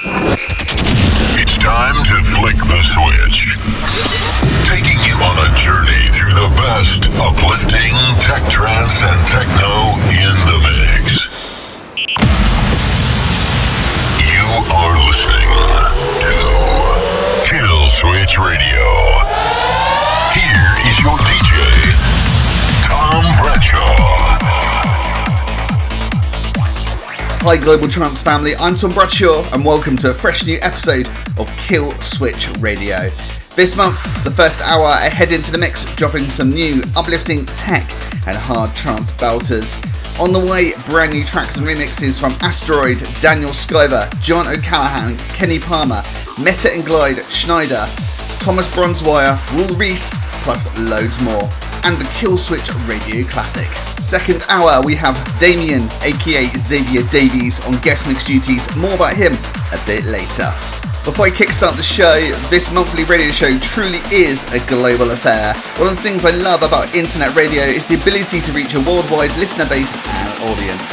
It's time to flick the switch. Taking you on a journey through the best uplifting tech trance and techno in the mix. You are listening to Kill Switch Radio. Here is your DJ, Tom Bradshaw. Hi, Global Trance family. I'm Tom Bradshaw, and welcome to a fresh new episode of Kill Switch Radio. This month, the first hour, I head into the mix, dropping some new uplifting tech and hard trance belters. On the way, brand new tracks and remixes from Asteroid, Daniel Skyver, John O'Callaghan, Kenny Palmer, Metta and Glyde, Schneider, Thomas Bronzwaer, Will Rees, plus loads more. And the Kill Switch Radio Classic. Second hour, we have Damien, aka Xavier Davies, on guest mix duties. More about him a bit later. Before I kickstart the show, this monthly radio show truly is a global affair. One of the things I love about internet radio is the ability to reach a worldwide listener base and audience.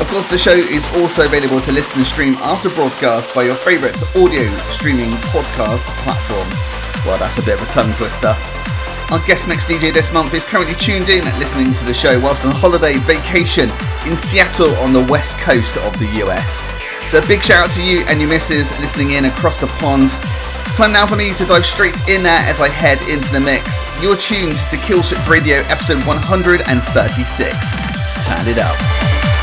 Of course, the show is also available to listen and stream after broadcast by your favourite audio streaming podcast platforms. Well, that's a bit of a tongue twister. Our guest mix DJ this month is currently tuned in listening to the show whilst on holiday vacation in Seattle on the west coast of the US. So big shout out to you and your missus listening in across the pond. Time now for me to dive straight in there as I head into the mix. You're tuned to Kill Switch Radio episode 136. Turn it up.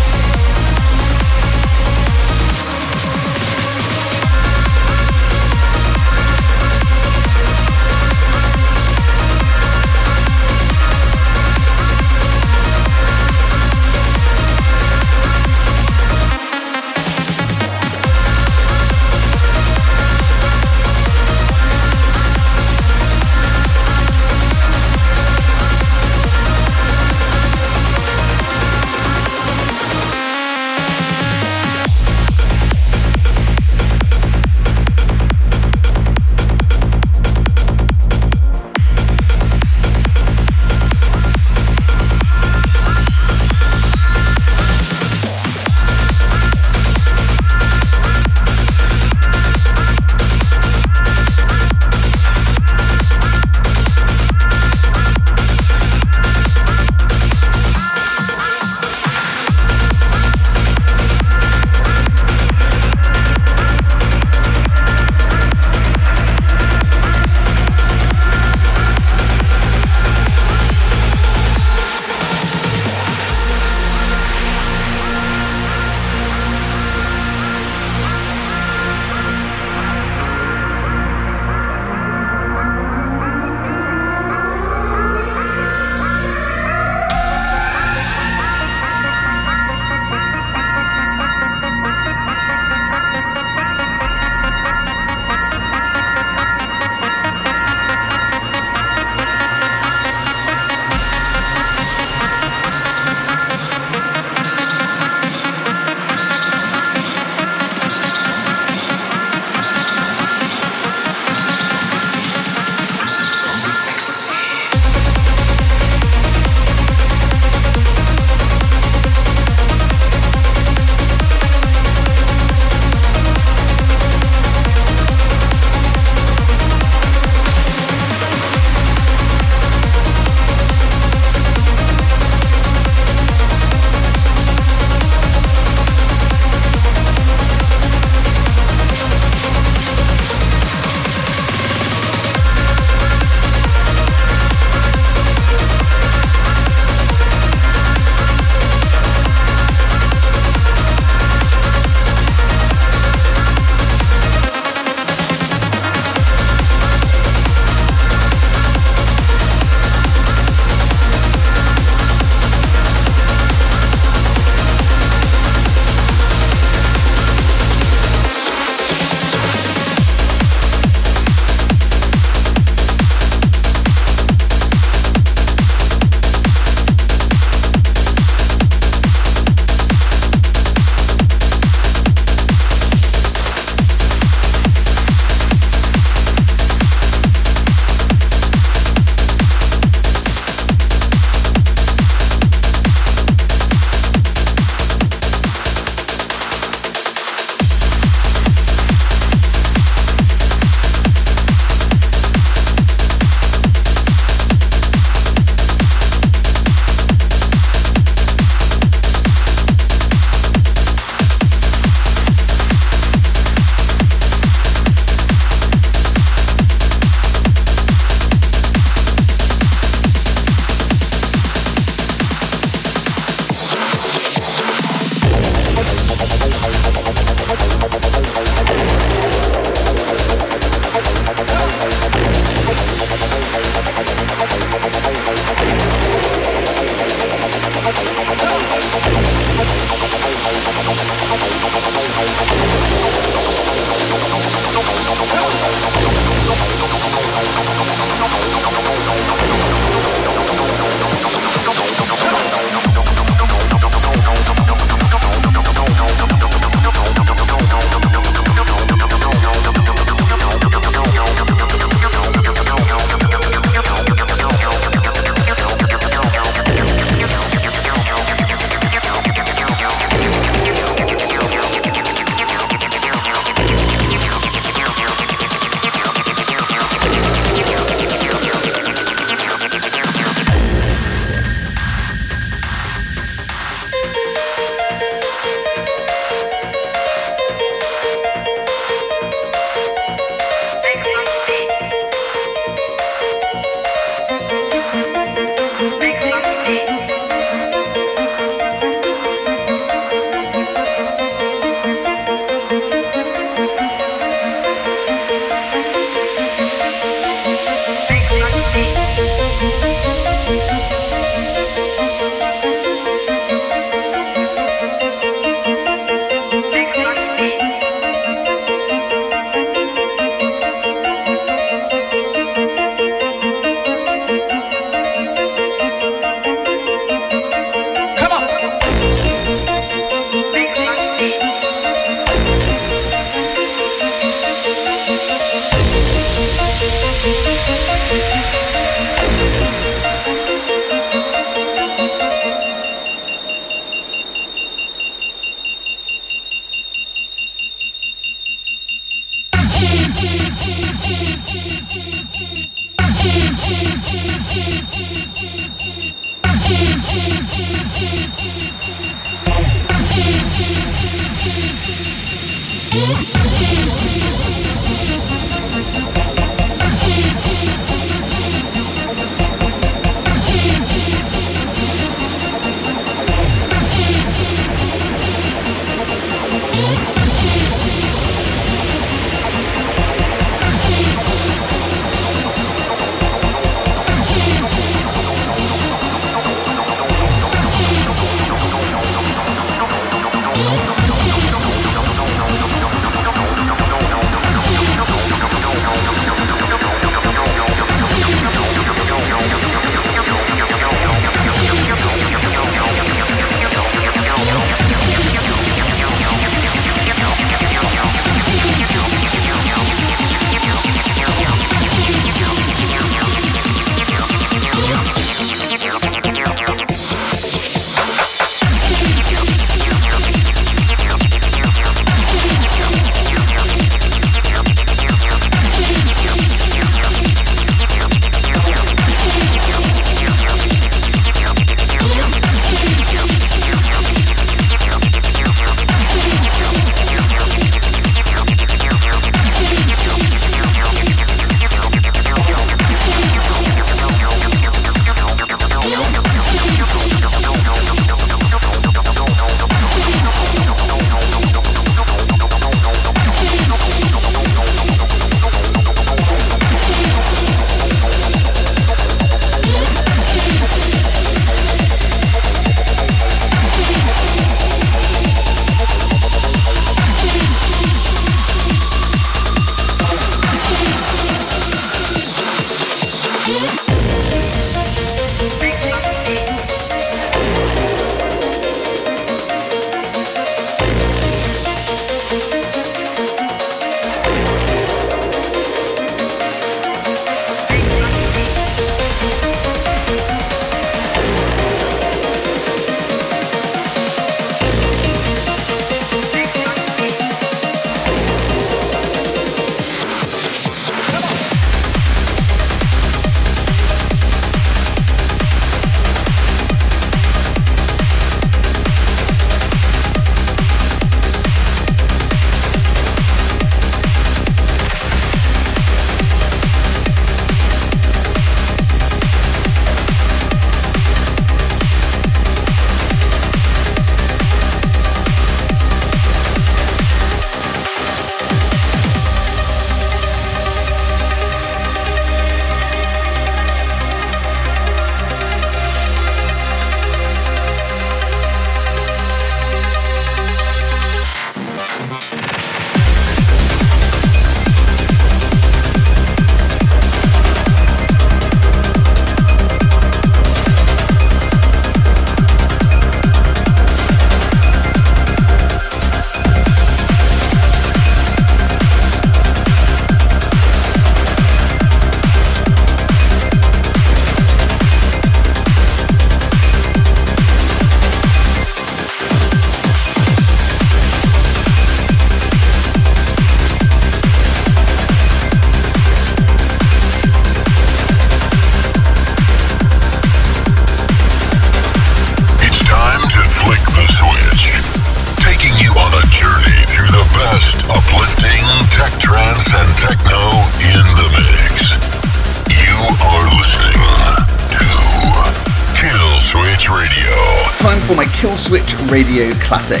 Classic.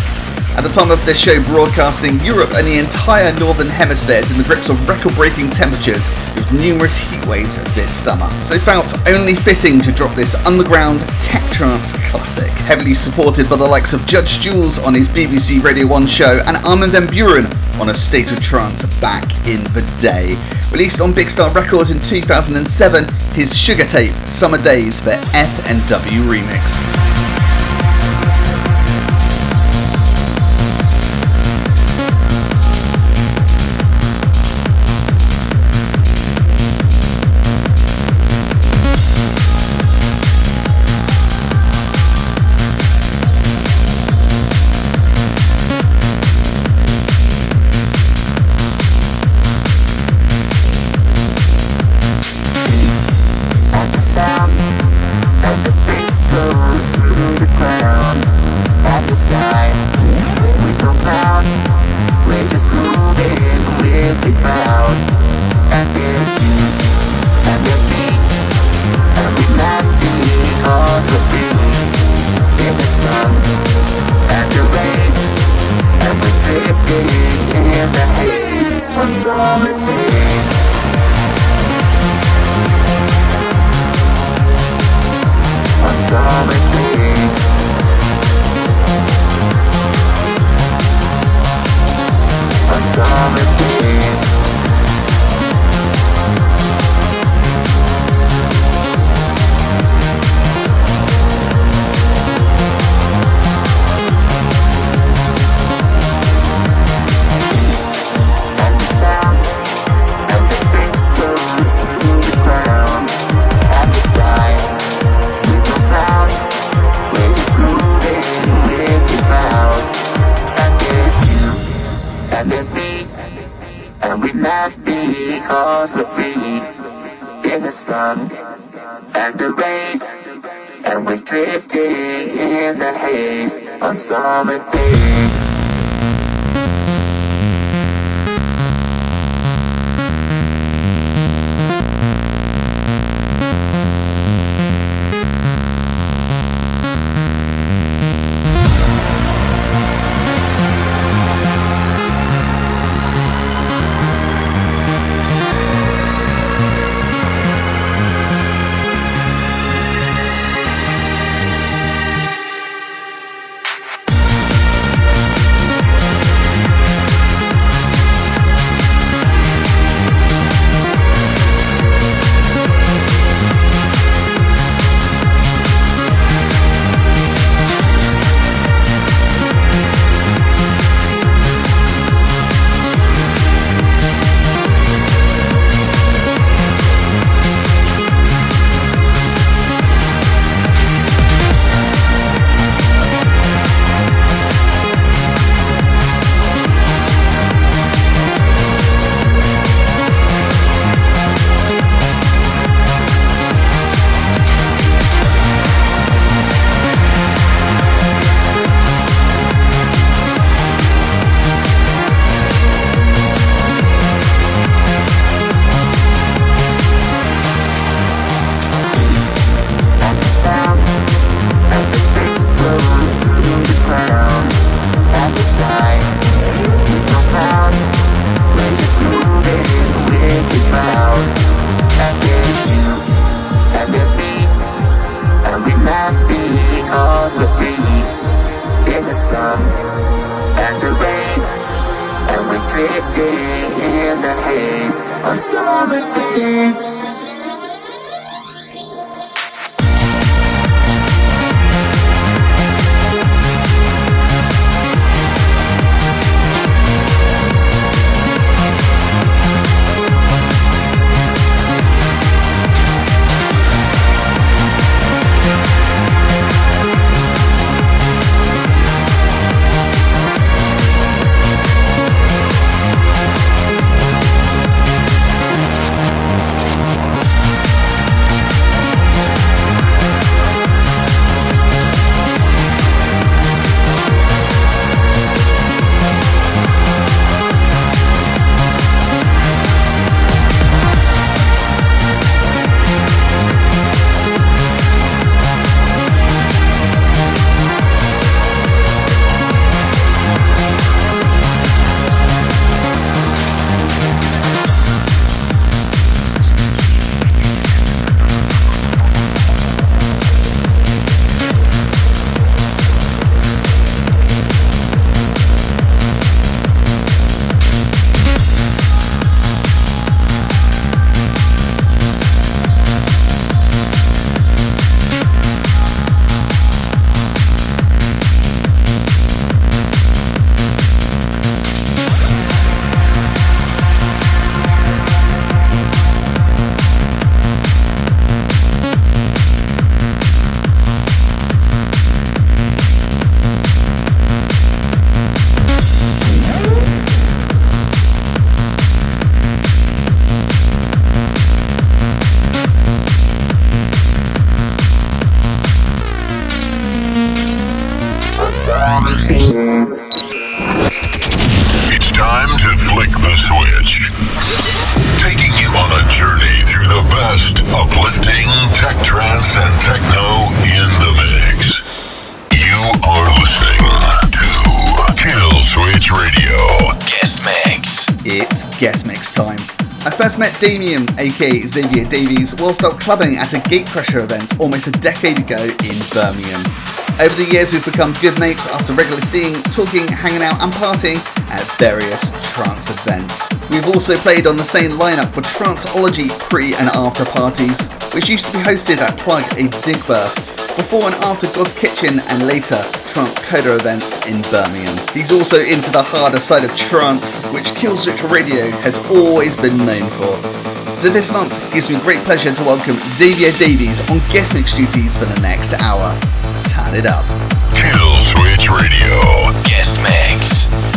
At the time of this show broadcasting, Europe and the entire Northern Hemisphere is in the grips of record breaking temperatures with numerous heat waves this summer. So felt only fitting to drop this underground tech trance classic, heavily supported by the likes of Judge Jules on his BBC Radio 1 show and Armin van Buuren on a State of Trance back in the day. Released on Big Star Records in 2007, his Sugar Tape Summer Days for F&W Remix. drifting in the haze on summer days. It's time to flick the switch. Taking you on a journey through the best uplifting tech trance and techno in the mix. You are listening to Kill Switch Radio Guest Mix. It's guest mix time. I first met Damien, aka Xavier Davies, whilst out clubbing at a Gatecrasher event almost a decade ago in Birmingham. Over the years, we've become good mates after regularly seeing, talking, hanging out, and partying at various trance events. We've also played on the same lineup for Tranceology pre and after parties, which used to be hosted at Plug a Digbeth, before and after Godskitchen and later Trance Coda events in Birmingham. He's also into the harder side of trance, which Killswitch Radio has always been known for. So this month, gives me great pleasure to welcome Xavier Davies on guest mix duties for the next hour. Turn it up. Kill Switch Radio. Guest Mix.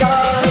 God.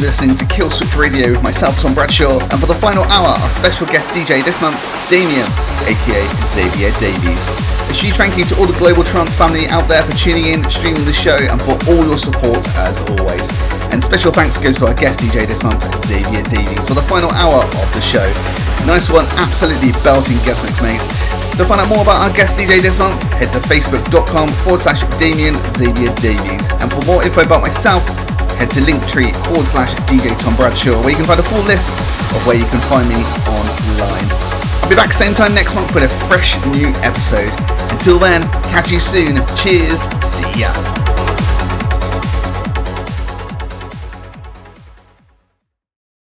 You're listening to Kill Switch Radio with myself, Tom Bradshaw, and for the final hour, our special guest DJ this month, Damien, aka Xavier Davies. A huge thank you to all the global trance family out there for tuning in, streaming the show, and for all your support as always. And special thanks goes to our guest DJ this month, Xavier Davies, for the final hour of the show. Nice one, absolutely belting guest mix, mate. To find out more about our guest DJ this month, head to facebook.com forward slash Damien Xavier Davies. And for more info about myself, head to linktree forward slash DJ Tom Bradshaw, where you can find a full list of where you can find me online. I'll be back same time next month with a fresh new episode. Until then, catch you soon. Cheers. See ya.